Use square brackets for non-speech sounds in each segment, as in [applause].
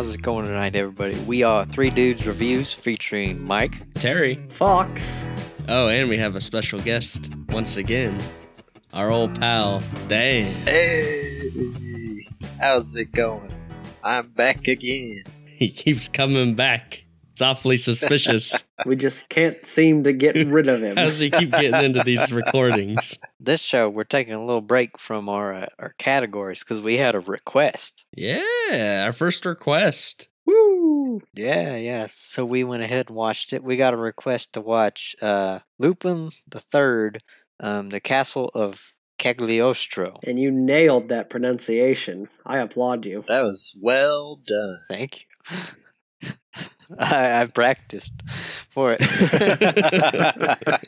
how's it going tonight, everybody? We are Three Dudes Reviews featuring Mike. Terry. Fox. Oh, and we have a special guest once again. Our old pal, Dan. Hey, how's it going? I'm back again. [laughs] He keeps coming back. It's awfully suspicious. [laughs] We just can't seem to get rid of him. How does he keep getting into these recordings? This show, we're taking a little break from our uh, our categories because we had a request. Yeah, our first request. Woo! Yeah, yeah. So we went ahead and watched it. We got a request to watch uh, Lupin the Third, um, the Castle of Cagliostro. And you nailed that pronunciation. I applaud you. That was well done. Thank you. I, I've practiced for it.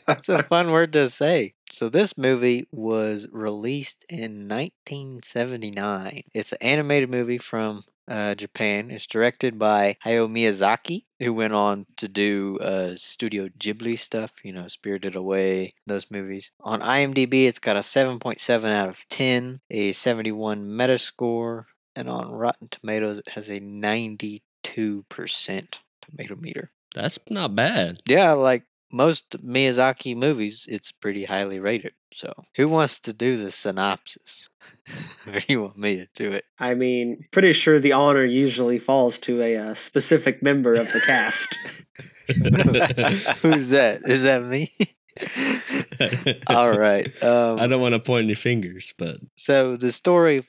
it's a fun word to say. So this movie was released in 1979. It's an animated movie from uh, Japan. It's directed by Hayao Miyazaki, who went on to do uh, Studio Ghibli stuff, you know, Spirited Away, those movies. On IMDb, it's got a 7.7 out of 10, a 71 Metascore, and on Rotten Tomatoes, it has a 92% tomato meter. That's not bad. Yeah, like most Miyazaki movies, it's pretty highly rated. So, who wants to do the synopsis? [laughs] or do you want me to do it? I mean, pretty sure the honor usually falls to a uh, specific member of the cast. [laughs] Who's that? Is that me? [laughs] All right. Um, I don't want to point any fingers, but So the story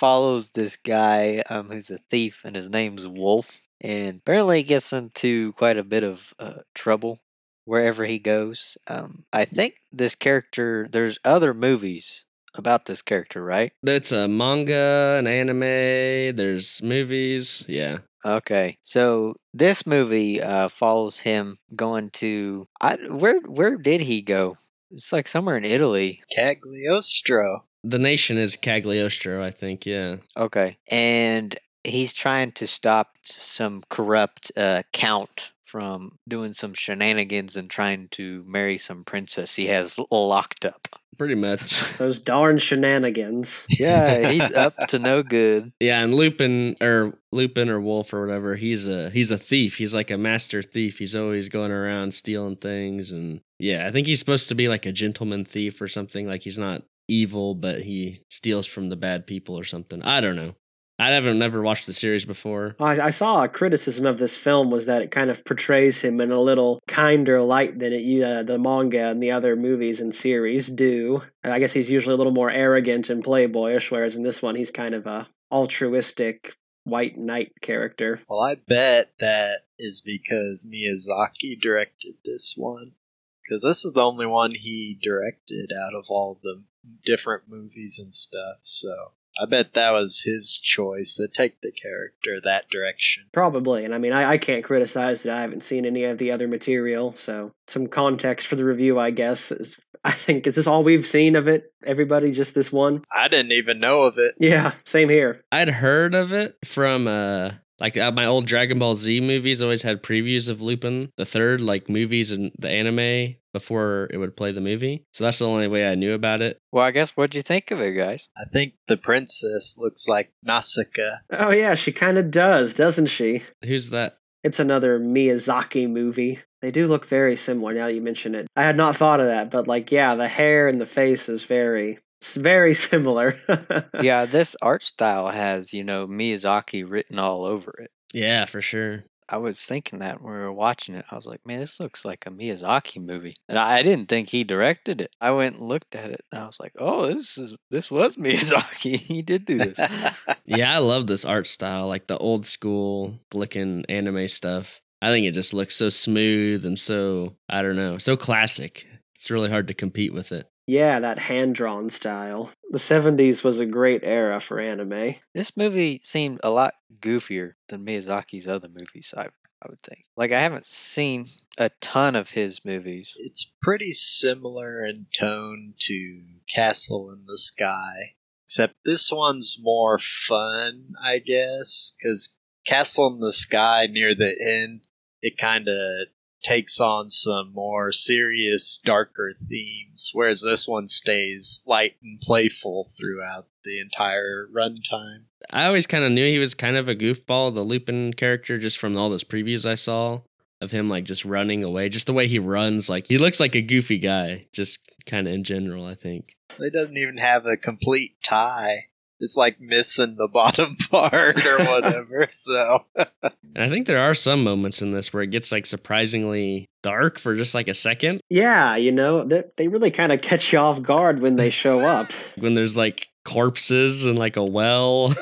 follows this guy um, who's a thief, and his name's Wolf. And apparently, he gets into quite a bit of uh, trouble wherever he goes. Um, I think this character. There's other movies about this character, right? that's a manga, an anime, there's movies. Yeah. Okay, so this movie uh, follows him going to I, where where did he go? It's like somewhere in Italy. Cagliostro. The nation is Cagliostro, I think. Yeah. Okay, and he's trying to stop some corrupt uh, count from doing some shenanigans and trying to marry some princess he has locked up. Pretty much. [laughs] Those darn shenanigans. Yeah, [laughs] he's up to no good. Yeah, and Lupin or Lupin or Wolf or whatever, he's a he's a thief. He's like a master thief. He's always going around stealing things and yeah, I think he's supposed to be like a gentleman thief or something. Like he's not evil, but he steals from the bad people or something. I don't know. I haven't never watched the series before. I, I saw a criticism of this film was that it kind of portrays him in a little kinder light than it uh, the manga and the other movies and series do. I guess he's usually a little more arrogant and playboyish, whereas in this one he's kind of a altruistic white knight character. Well, I bet that is because Miyazaki directed this one. Because this is the only one he directed out of all the different movies and stuff. So I bet that was his choice to take the character that direction. Probably, and I mean, I, I can't criticize that I haven't seen any of the other material, so some context for the review, I guess. Is, I think, is this all we've seen of it? Everybody, just this one? I didn't even know of it. Yeah, same here. I'd heard of it from uh like uh, my old Dragon Ball Z movies always had previews of Lupin the Third, like movies and the anime before it would play the movie. So that's the only way I knew about it. Well, I guess what'd you think of it, guys? I think the princess looks like Nausicaa. Oh, yeah, she kind of does, doesn't she? Who's that? It's another Miyazaki movie. They do look very similar now that you mention it. I had not thought of that, but like, yeah, the hair and the face is very, it's very similar. [laughs] yeah, this art style has, you know, Miyazaki written all over it. Yeah, for sure. I was thinking that when we were watching it. I was like, man, this looks like a Miyazaki movie. And I, I didn't think he directed it. I went and looked at it and I was like, oh, this is this was [laughs] Miyazaki. he did do this. [laughs] Yeah, I love this art style, like the old school looking anime stuff. I think it just looks so smooth and so I don't know, so classic. It's really hard to compete with it. Yeah, that hand drawn style. The 70s was a great era for anime. this movie seemed a lot goofier than Miyazaki's other movies, I I would think. Like I haven't seen a ton of his movies. it's pretty similar in tone to Castle in the Sky, except this one's more fun, I guess, because Castle in the Sky near the end, it kind of takes on some more serious, darker themes, whereas this one stays light and playful throughout the entire runtime. I always kind of knew he was kind of a goofball, the Lupin character, just from all those previews I saw of him like just running away. Just the way he runs, like he looks like a goofy guy, just kind of in general, I think. He doesn't even have a complete tie. It's like missing the bottom [laughs] part or whatever. so, [laughs] And I think there are some moments in this where it gets like surprisingly dark for just like a second Yeah, you know, they, they really kind of catch you off guard when they show up. [laughs] when there's like corpses and like a well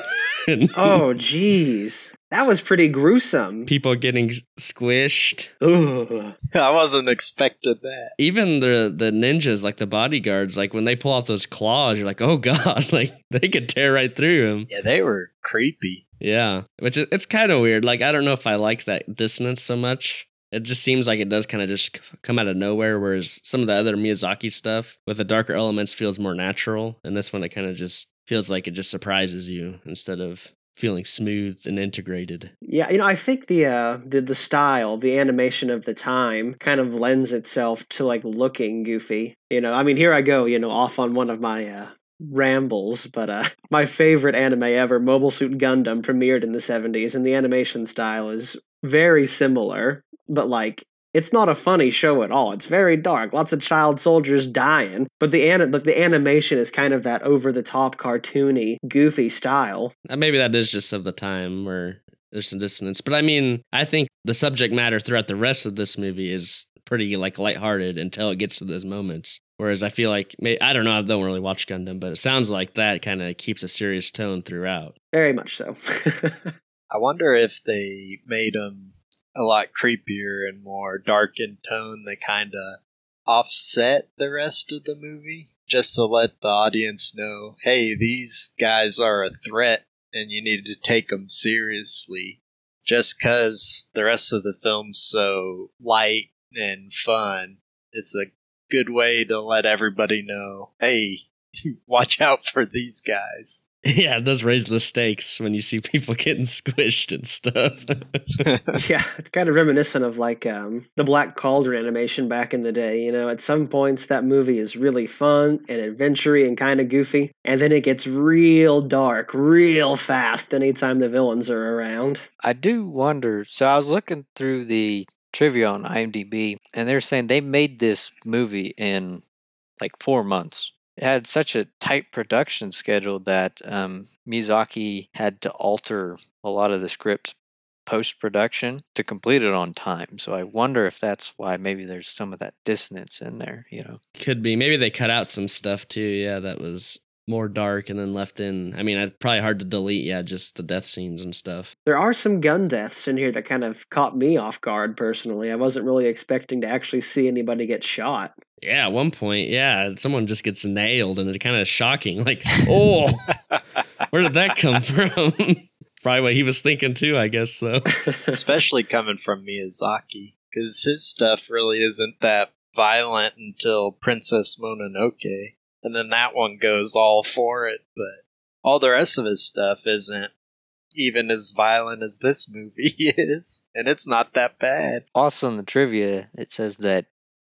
and oh, jeez. That was pretty gruesome. people getting squished. Ugh. [laughs] I wasn't expecting that. Even the the ninjas, like the bodyguards, like when they pull out those claws, you're like, oh [laughs] god, like they could tear right through him. Yeah, they were creepy. Yeah, which it- it's kind of weird. Like I don't know if I like that dissonance so much. It just seems like it does kind of just come out of nowhere, whereas some of the other Miyazaki stuff with the darker elements feels more natural, and this one it kind of just feels like it just surprises you instead of feeling smooth and integrated. Yeah, you know, I think the uh the the style, the animation of the time kind of lends itself to like looking goofy. You know, I mean, here I go, you know, off on one of my uh rambles, but uh [laughs] my favorite anime ever, Mobile Suit Gundam premiered in the 70s and the animation style is very similar, but like it's not a funny show at all. It's very dark. Lots of child soldiers dying, but the an- but the animation is kind of that over the top cartoony, goofy style. Uh, Maybe that is just of the time where there's some dissonance, but I mean, I think the subject matter throughout the rest of this movie is pretty like lighthearted until it gets to those moments. Whereas I feel like may- I don't know, I don't really watch Gundam, but it sounds like that kind of keeps a serious tone throughout. Very much so. [laughs] I wonder if they made them a lot creepier and more dark in tone. They kind of offset the rest of the movie just to let the audience know, hey, these guys are a threat and you need to take them seriously. Just because the rest of the film's so light and fun, it's a good way to let everybody know, hey, [laughs] watch out for these guys. Yeah, it does raise the stakes when you see people [laughs] getting squished and stuff. [laughs] yeah, it's kind of reminiscent of like um, the Black Cauldron animation back in the day. You know, at some points that movie is really fun and adventurous and kind of goofy, and then it gets real dark real fast anytime the villains are around. I do wonder. So I was looking through the trivia on IMDb, and they're saying they made this movie in like four months. It had such a tight production schedule that um, Miyazaki had to alter a lot of the script post production to complete it on time. So I wonder if that's why maybe there's some of that dissonance in there. You know, Could be. Maybe they cut out some stuff too. Yeah, that was more dark and then left in. I mean, it's probably hard to delete. Yeah, just the death scenes and stuff. There are some gun deaths in here that kind of caught me off guard personally. I wasn't really expecting to actually see anybody get shot. Yeah, at one point, yeah, someone just gets nailed and it's kind of shocking. [laughs] Like, oh, where did that come [laughs] from? [laughs] Probably what he was thinking too, I guess, though. especially coming from Miyazaki, because his stuff really isn't that violent until Princess Mononoke, and then that one goes all for it. But all the rest of his stuff isn't even as violent as this movie [laughs] is, and it's not that bad. also in the trivia it says that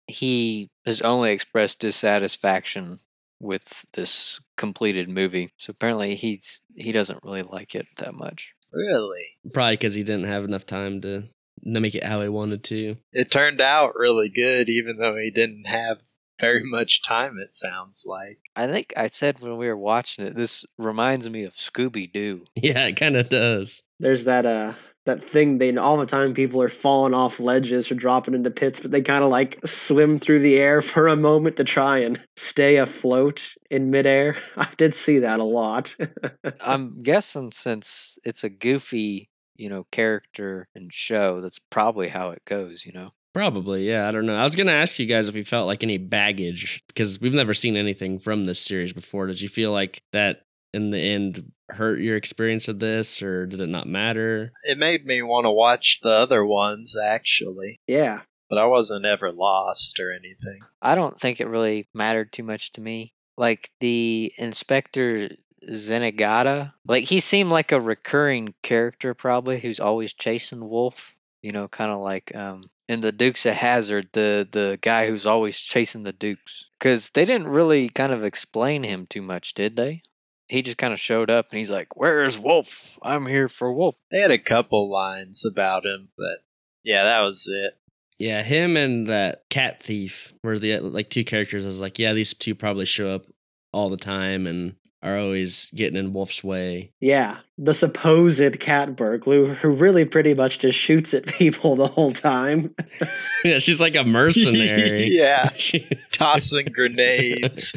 he has only expressed dissatisfaction with this completed movie. So apparently he's he doesn't really like it that much. Really, Probably because he didn't have enough time to to make it how he wanted to. it turned out really good, even though he didn't have very much time. It sounds like. I think I said when we were watching it, this reminds me of Scooby Doo. Yeah, it kind of does. There's that uh that thing they all the time people are falling off ledges or dropping into pits, but they kind of like swim through the air for a moment to try and stay afloat in midair. [laughs] I did see that a lot. [laughs] I'm guessing since it's a goofy, you know, character and show, that's probably how it goes, you know. Probably, yeah. I don't know. I was gonna ask you guys if you felt like any baggage because we've never seen anything from this series before. Did you feel like that in the end hurt your experience of this, or did it not matter? It made me want to watch the other ones, actually, yeah. but I wasn't ever lost or anything. I don't think it really mattered too much to me. Like the Inspector Zenigata, like he seemed like a recurring character probably who's always chasing Wolf. You know, kind of like um, in the Dukes of Hazzard, the the guy who's always chasing the Dukes. Because they didn't really kind of explain him too much, did they? He just kind of showed up and he's like, "Where's Wolf? I'm here for Wolf." They had a couple lines about him, but yeah, that was it. Yeah, him and that cat thief were the like two characters. I was like, yeah, these two probably show up all the time and are always getting in Wolf's way. Yeah, the supposed Catberg, who, who really pretty much just shoots at [laughs] people the whole time. [laughs] yeah, she's like a mercenary. [laughs] yeah, She- tossing grenades.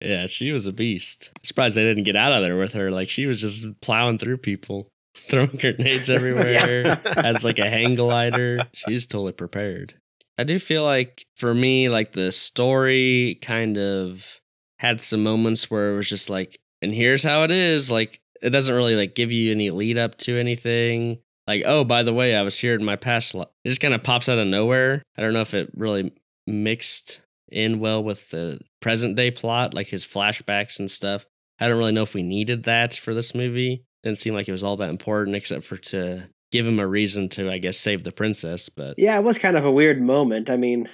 yeah, she was a beast. Surprised they didn't get out of there with her. Like she was just plowing through people, throwing grenades everywhere. as like a hang glider. She's totally prepared. I do feel like for me, like the story kind of had some moments where it was just like, and here's how it is. Like it doesn't really like give you any lead up to anything. Like, oh, by the way, I was here in my past. It just kind of pops out of nowhere. I don't know if it really mixed in well with the present day plot, like his flashbacks and stuff. I don't really know if we needed that for this movie. Didn't seem like it was all that important, except for to give him a reason to, I guess, save the princess. But yeah, it was kind of a weird moment. I mean,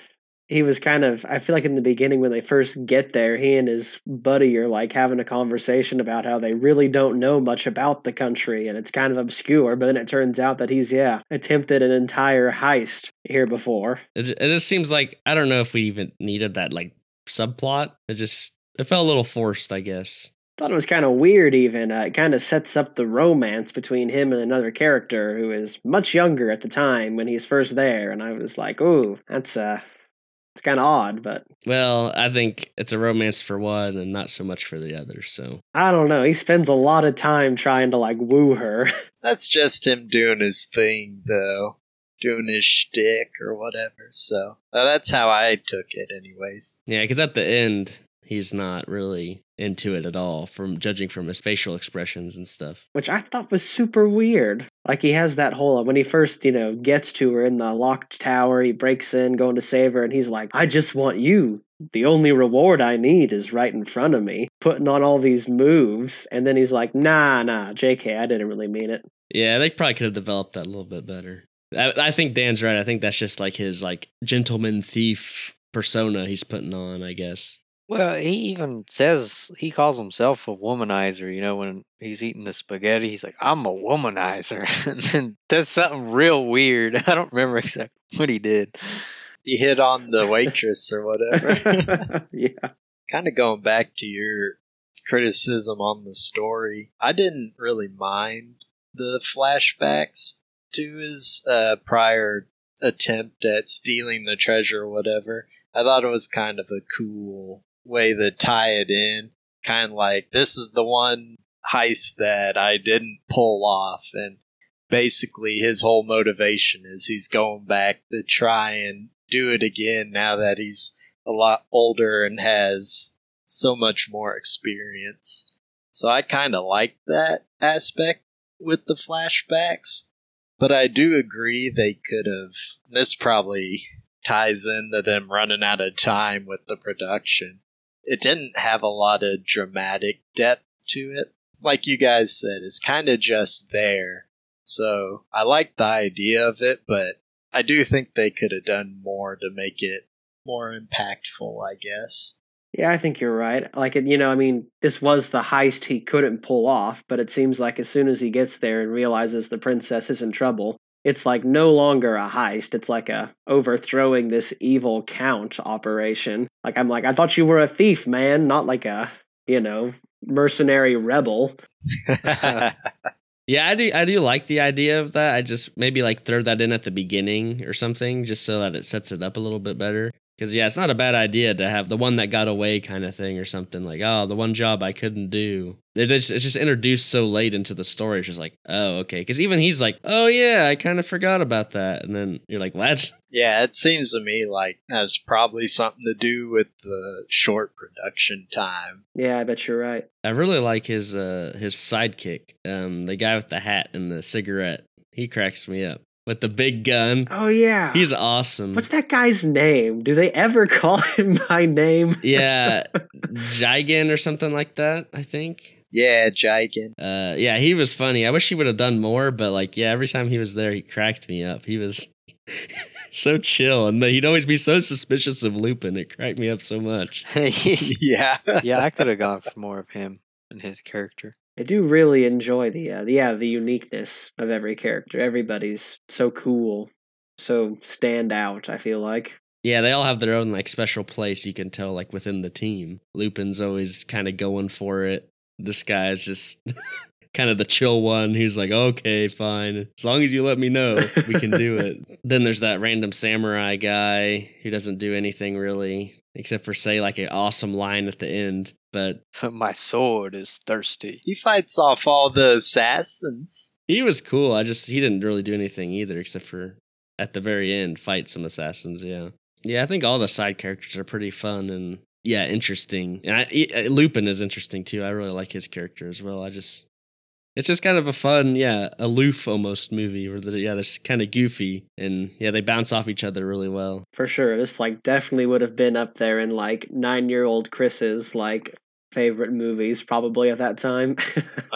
he was kind of, I feel like in the beginning when they first get there, he and his buddy are like having a conversation about how they really don't know much about the country and it's kind of obscure. But then it turns out that he's, yeah, attempted an entire heist here before. it, it just seems like I don't know if we even needed that like subplot. It just it felt a little forced, I guess. Thought it was kind of weird, even. Uh, it kind of sets up the romance between him and another character who is much younger at the time when he's first there. And I was like, ooh, that's, uh, it's kind of odd, but Well, I think it's a romance for one and not so much for the other. So I don't know. He spends a lot of time trying to like woo her. [laughs] That's just him doing his thing, though. Doing his shtick or whatever. So uh, that's how I took it, anyways. yeah, because at the end he's not really into it at all, from judging from his facial expressions and stuff. which I thought was super weird. Like he has that whole when he first, you know, gets to her in the locked tower, he breaks in, going to save her, and he's like, "I just want you. The only reward I need is right in front of me." Putting on all these moves, and then he's like, "Nah, nah, J.K., I didn't really mean it." Yeah, they probably could have developed that a little bit better. I, I think Dan's right. I think that's just like his like gentleman thief persona he's putting on. I guess. Well, he even says he calls himself a womanizer. You know, when he's eating the spaghetti, he's like, "I'm a womanizer," [laughs] and then does something real weird. [laughs] I don't remember exactly what he did. He hit on the waitress or whatever. [laughs] yeah, kind of going back to your criticism on the story, I didn't really mind the flashbacks to his uh, prior attempt at stealing the treasure or whatever. I thought it was kind of a cool way to tie it in. Kind of like, this is the one heist that I didn't pull off. And basically, his whole motivation is he's going back to try and do it again now that he's a lot older and has so much more experience. So I kind of like that aspect with the flashbacks. But I do agree they could have. This probably ties into them running out of time with the production. It didn't have a lot of dramatic depth to it. Like you guys said, it's kind of just there. So I like the idea of it, but I do think they could have done more to make it more impactful, I guess. yeah, I think you're right. Like, you know, I mean, this was the heist he couldn't pull off, but it seems like as soon as he gets there and realizes the princess is in trouble, it's like no longer a heist. It's like a overthrowing this evil count operation. Like I'm like, I thought you were a thief, man, not like a, you know, mercenary rebel. [laughs] Yeah, I do. I do like the idea of that. I just maybe like throw that in at the beginning or something, just so that it sets it up a little bit better. Because yeah, it's not a bad idea to have the one that got away kind of thing or something like, oh, the one job I couldn't do. It is, it's just introduced so late into the story. It's just like, oh, okay. Because even he's like, oh yeah, I kind of forgot about that, and then you're like, what? [laughs] Yeah, it seems to me like that's probably something to do with the short production time. Yeah, I bet you're right. I really like his uh his sidekick, um, the guy with the hat and the cigarette. He cracks me up with the big gun. Oh yeah. He's awesome. What's that guy's name? Do they ever [laughs] call him by name? yeah, [laughs] Jigen or something like that. I think. Yeah, Jigen. Uh, yeah, he was funny. I wish he would have done more, but like, yeah, every time he was there, he cracked me up. He was [laughs] so chill, and he'd always be so suspicious of Lupin. It cracked me up so much. yeah. yeah, I could have gone for more of him and his character. I do really enjoy the uh, yeah the uniqueness of every character. Everybody's so cool, so stand out. I feel like Yeah, they all have their own like special place. You can tell like within the team. Lupin's always kind of going for it. This guy's just [laughs] kind of the chill one who's like, okay, fine. As long as you let me know, we can do [laughs] it. then there's that random samurai guy who doesn't do anything really, except for say like an awesome line at the end. But [laughs] My sword is thirsty. He fights off all the assassins. he was cool. I just he didn't really do anything either, except for at the very end fight some assassins. Yeah, yeah. I think all the side characters are pretty fun and yeah, interesting. And I, I- Lupin is interesting too. I really like his character as well. I just it's just kind of a fun, yeah, aloof almost movie where the yeah, they're kind of goofy and yeah, they bounce off each other really well. for sure. This like definitely would have been up there in like nine year old Chris's like favorite movies probably at that time. [laughs]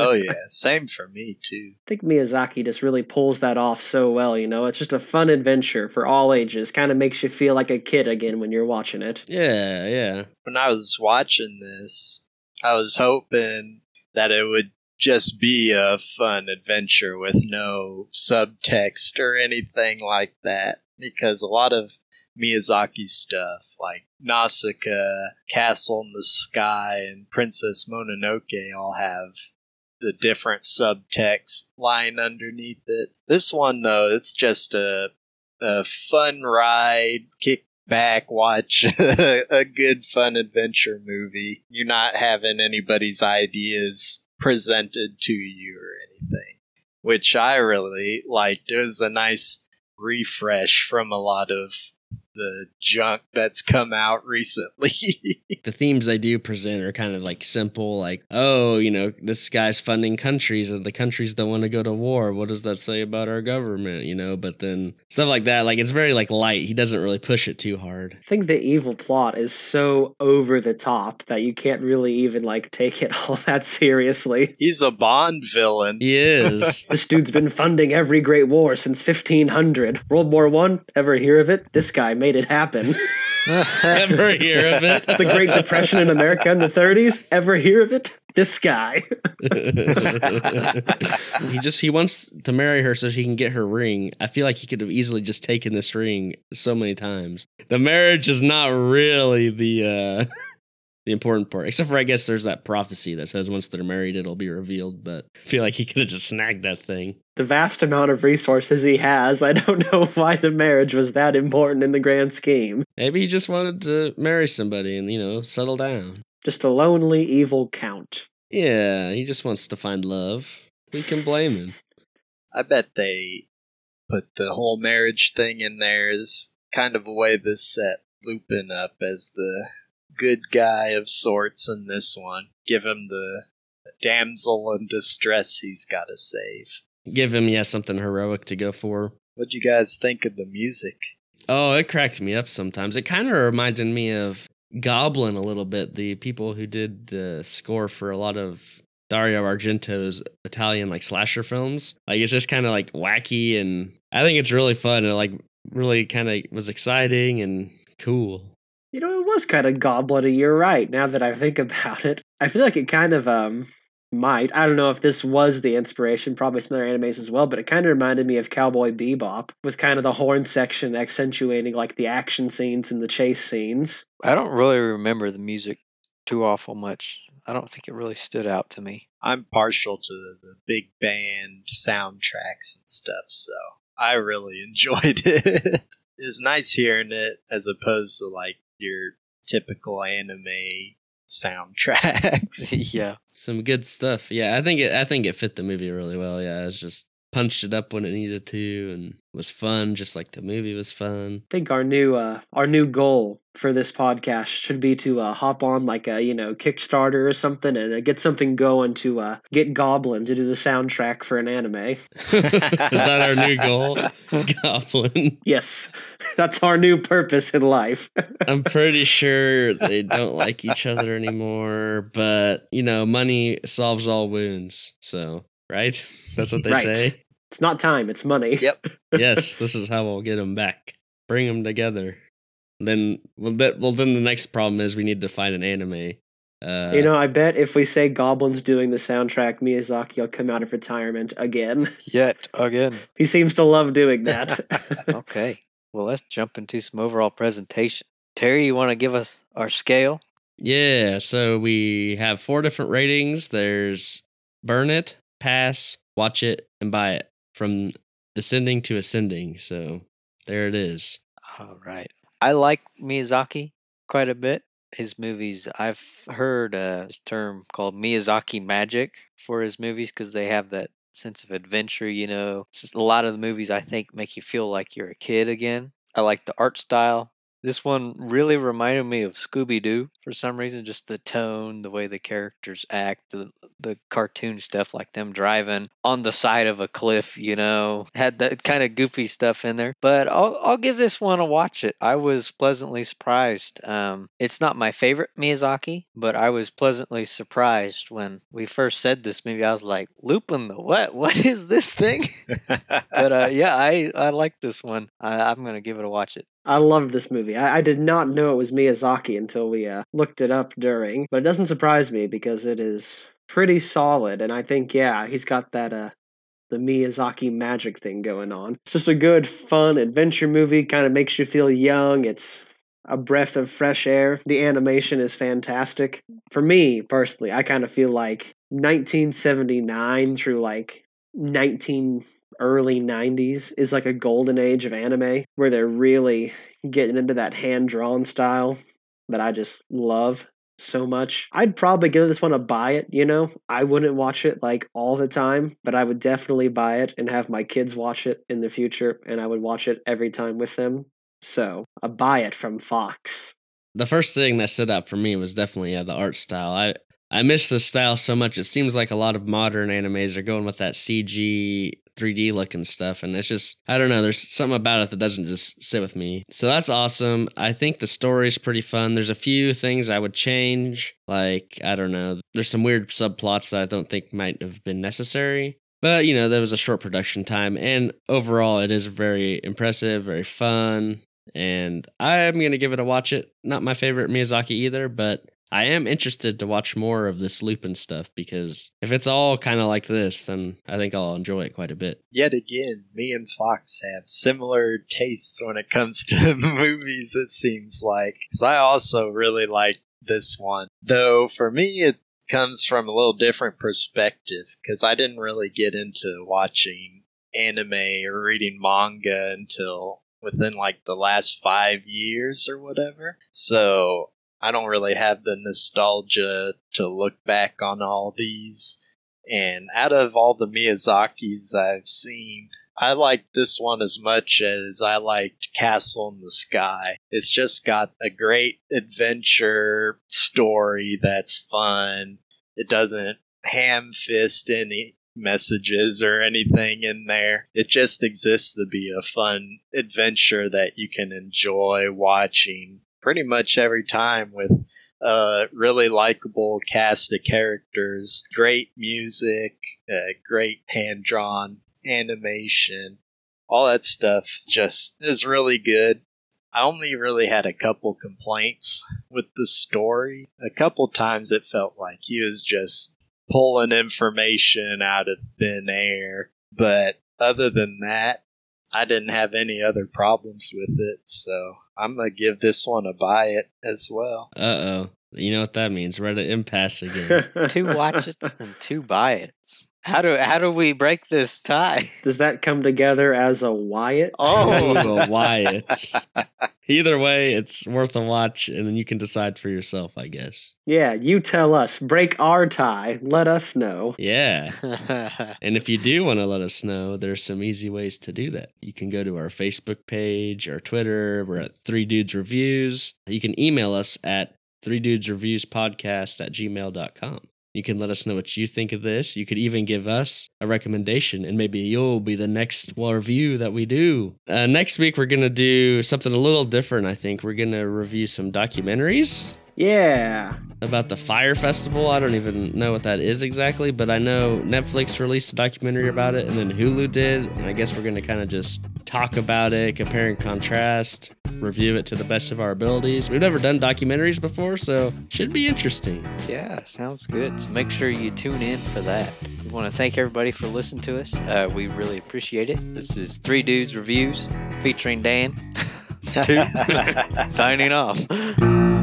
Oh yeah, same for me too. I think Miyazaki just really pulls that off so well, you know? It's just a fun adventure for all ages. Kind of makes you feel like a kid again when you're watching it. Yeah, yeah. When I was watching this, I was hoping that it would just be a fun adventure with no subtext or anything like that. Because a lot of Miyazaki stuff, like Nausicaa, Castle in the Sky, and Princess Mononoke, all have the different subtext lying underneath it. This one, though, it's just a a fun ride, kick back, watch [laughs] a good fun adventure movie. You're not having anybody's ideas presented to you or anything, which I really liked. It was a nice refresh from a lot of the junk that's come out recently. [laughs] the themes they do present are kind of like simple, like, oh, you know, this guy's funding countries and the countries don't want to go to war. What does that say about our government? You know, but then stuff like that, like it's very like light. He doesn't really push it too hard. I think the evil plot is so over the top that you can't really even like take it [laughs] all that seriously. He's a Bond villain. He is. [laughs] This dude's been funding every great war since 1500. World War One, ever hear of it? This guy made it happen. [laughs] Ever hear of it? the Great Depression in America in the 30s, ever hear of it? This guy. [laughs] he just he wants to marry her so he can get her ring. I feel like he could have easily just taken this ring so many times. The marriage is not really the uh the important part. Except for I guess there's that prophecy that says once they're married it'll be revealed, but I feel like he could have just snagged that thing. The vast amount of resources he has, I [laughs] don't know why the marriage was that important in the grand scheme. Maybe he just wanted to marry somebody and, you know, settle down. Just a lonely, evil count. Yeah, he just wants to find love. We can blame him? [laughs] I bet they put the whole marriage thing in there as kind of a way to set Lupin up as the good guy of sorts in this one. Give him the damsel in distress he's got to save. Give him, yeah, something heroic to go for. What'd you guys think of the music? Oh, it cracked me up sometimes. It kind of reminded me of Goblin a little bit, the people who did the score for a lot of Dario Argento's Italian like slasher films. Like it's just kind of like wacky and I think it's really fun and like really kind of was exciting and cool. You know, it was kind of goblin you're right, now that I think [laughs] about it. I feel like it kind of, um, might. I don't know if this was the inspiration, probably some other animes as well, but it kind of reminded me of Cowboy Bebop, with kind of the horn section accentuating like the action scenes and the chase scenes. I don't really remember the music too awful much. I don't think it really stood out to me. I'm partial to the big band soundtracks and stuff, so I really [laughs] enjoyed it. it's nice hearing it as opposed to like your typical anime soundtracks. [laughs] yeah. Some good stuff. Yeah, I think it I think it fit the movie really well. Yeah, it's just punched it up when it needed to and was fun, just like the movie was fun. I think our new uh, our new goal for this podcast should be to uh, hop on like a you know Kickstarter or something and uh, get something going to uh, get Goblin to do the soundtrack for an anime. [laughs] [laughs] Is that our new goal? Goblin. Yes, that's our new purpose in life. [laughs] I'm pretty sure they don't like each other anymore, but you know, money solves all wounds. So, right? That's what they Right. say. It's not time; it's money. Yep. [laughs] yes, this is how we'll get them back. Bring them together. Then, well, that well, then the next problem is we need to find an anime. Uh, You know, I bet if we say Goblin's doing the soundtrack, Miyazaki will come out of retirement again. Yet again. [laughs] He seems to love doing that. [laughs] Okay. Well, let's jump into some overall presentation. Terry, you want to give us our scale? Yeah, so we have four different ratings. There's burn it, pass, watch it, and buy it from descending to ascending. So there it is. All right. I like Miyazaki quite a bit. His movies, I've heard a term called Miyazaki magic for his movies because they have that sense of adventure, you know. A lot of the movies I think make you feel like you're a kid again. I like the art style. This one really reminded me of Scooby Doo for some reason, just the tone, the way the characters act, the the cartoon stuff like them driving on the side of a cliff, you know, had that kind of goofy stuff in there. But I'll I'll give this one a watch it. I was pleasantly surprised. Um, it's not my favorite Miyazaki, but I was pleasantly surprised when we first said this movie. I was like, Lupin the what? [laughs] What is this thing? [laughs] but uh, yeah, I I like this one. I, I'm gonna give it a watch it. I loved this movie. I, I did not know it was Miyazaki until we uh, looked it up during, but it doesn't surprise me because it is pretty solid. And I think, yeah, he's got that uh, the Miyazaki magic thing going on. It's just a good, fun adventure movie. Kind of makes you feel young. It's a breath of fresh air. The animation is fantastic. For me personally, I kind of feel like 1979 through like 19 early 90s is like a golden age of anime where they're really getting into that hand drawn style that I just love so much. I'd probably give this one a buy it, you know? I wouldn't watch it like all the time, but I would definitely buy it and have my kids watch it in the future and I would watch it every time with them. So, a buy it from Fox. The first thing that stood out for me was definitely yeah, the art style. I I miss the style so much. It seems like a lot of modern animes are going with that CG 3D looking stuff, and it's just I don't know. There's something about it that doesn't just sit with me. So that's awesome. I think the story's pretty fun. There's a few things I would change, like I don't know. There's some weird subplots that I don't think might have been necessary. But you know, there was a short production time, and overall, it is very impressive, very fun, and I'm gonna give it a watch. It not my favorite Miyazaki either, but I am interested to watch more of this Lupin stuff because if it's all kind of like this, then I think I'll enjoy it quite a bit. Yet again, me and Fox have similar tastes when it comes [laughs] to movies, it seems like. Because I also really like this one. Though, for me, it comes from a little different perspective because I didn't really get into watching anime or reading manga until within like the last five years or whatever. So I don't really have the nostalgia to look back on all these. And out of all the Miyazakis I've seen, I like this one as much as I liked Castle in the Sky. It's just got a great adventure story that's fun. It doesn't ham fist any messages or anything in there. It just exists to be a fun adventure that you can enjoy watching pretty much every time with a really likable cast of characters, great music, uh, great hand drawn animation, all that stuff just is really good. I only really had a couple complaints with the story. A couple times it felt like he was just pulling information out of thin air. But other than that, I didn't have any other problems with it. So I'm going to give this one a buy it as well. Uh oh. You know what that means? We're at an impasse again. [laughs] Two watch its and two buy its. How do how do we break this tie? [laughs] Does that come together as a Wyatt? Oh, Ooh, [laughs] Wyatt. Either way, it's worth a watch, and then you can decide for yourself, I guess. Yeah, you tell us. Break our tie. Let us know. Yeah. [laughs] And if you do want to let us know, there's some easy ways to do that. You can go to our Facebook page, our Twitter. We're at Three Dudes Reviews. You can email us at Three Dudes Reviews Podcast at gmail.com. You can let us know what you think of this. You could even give us a recommendation, and maybe you'll be the next review that we do. Uh, next week, we're going to do something a little different, I think. We're going to review some documentaries Yeah. about the Fyre Festival. I don't even know what that is exactly, but I know Netflix released a documentary about it, and then Hulu did. And I guess we're going to kind of just talk about it, compare and contrast, review it to the best of our abilities. We've never done documentaries before, so should be interesting. yeah, sounds good. So make sure you tune in for that. We want to thank everybody for listening to us. Uh, we really appreciate it. This is Three Dudes Reviews featuring Dan. [laughs] Signing off. [laughs]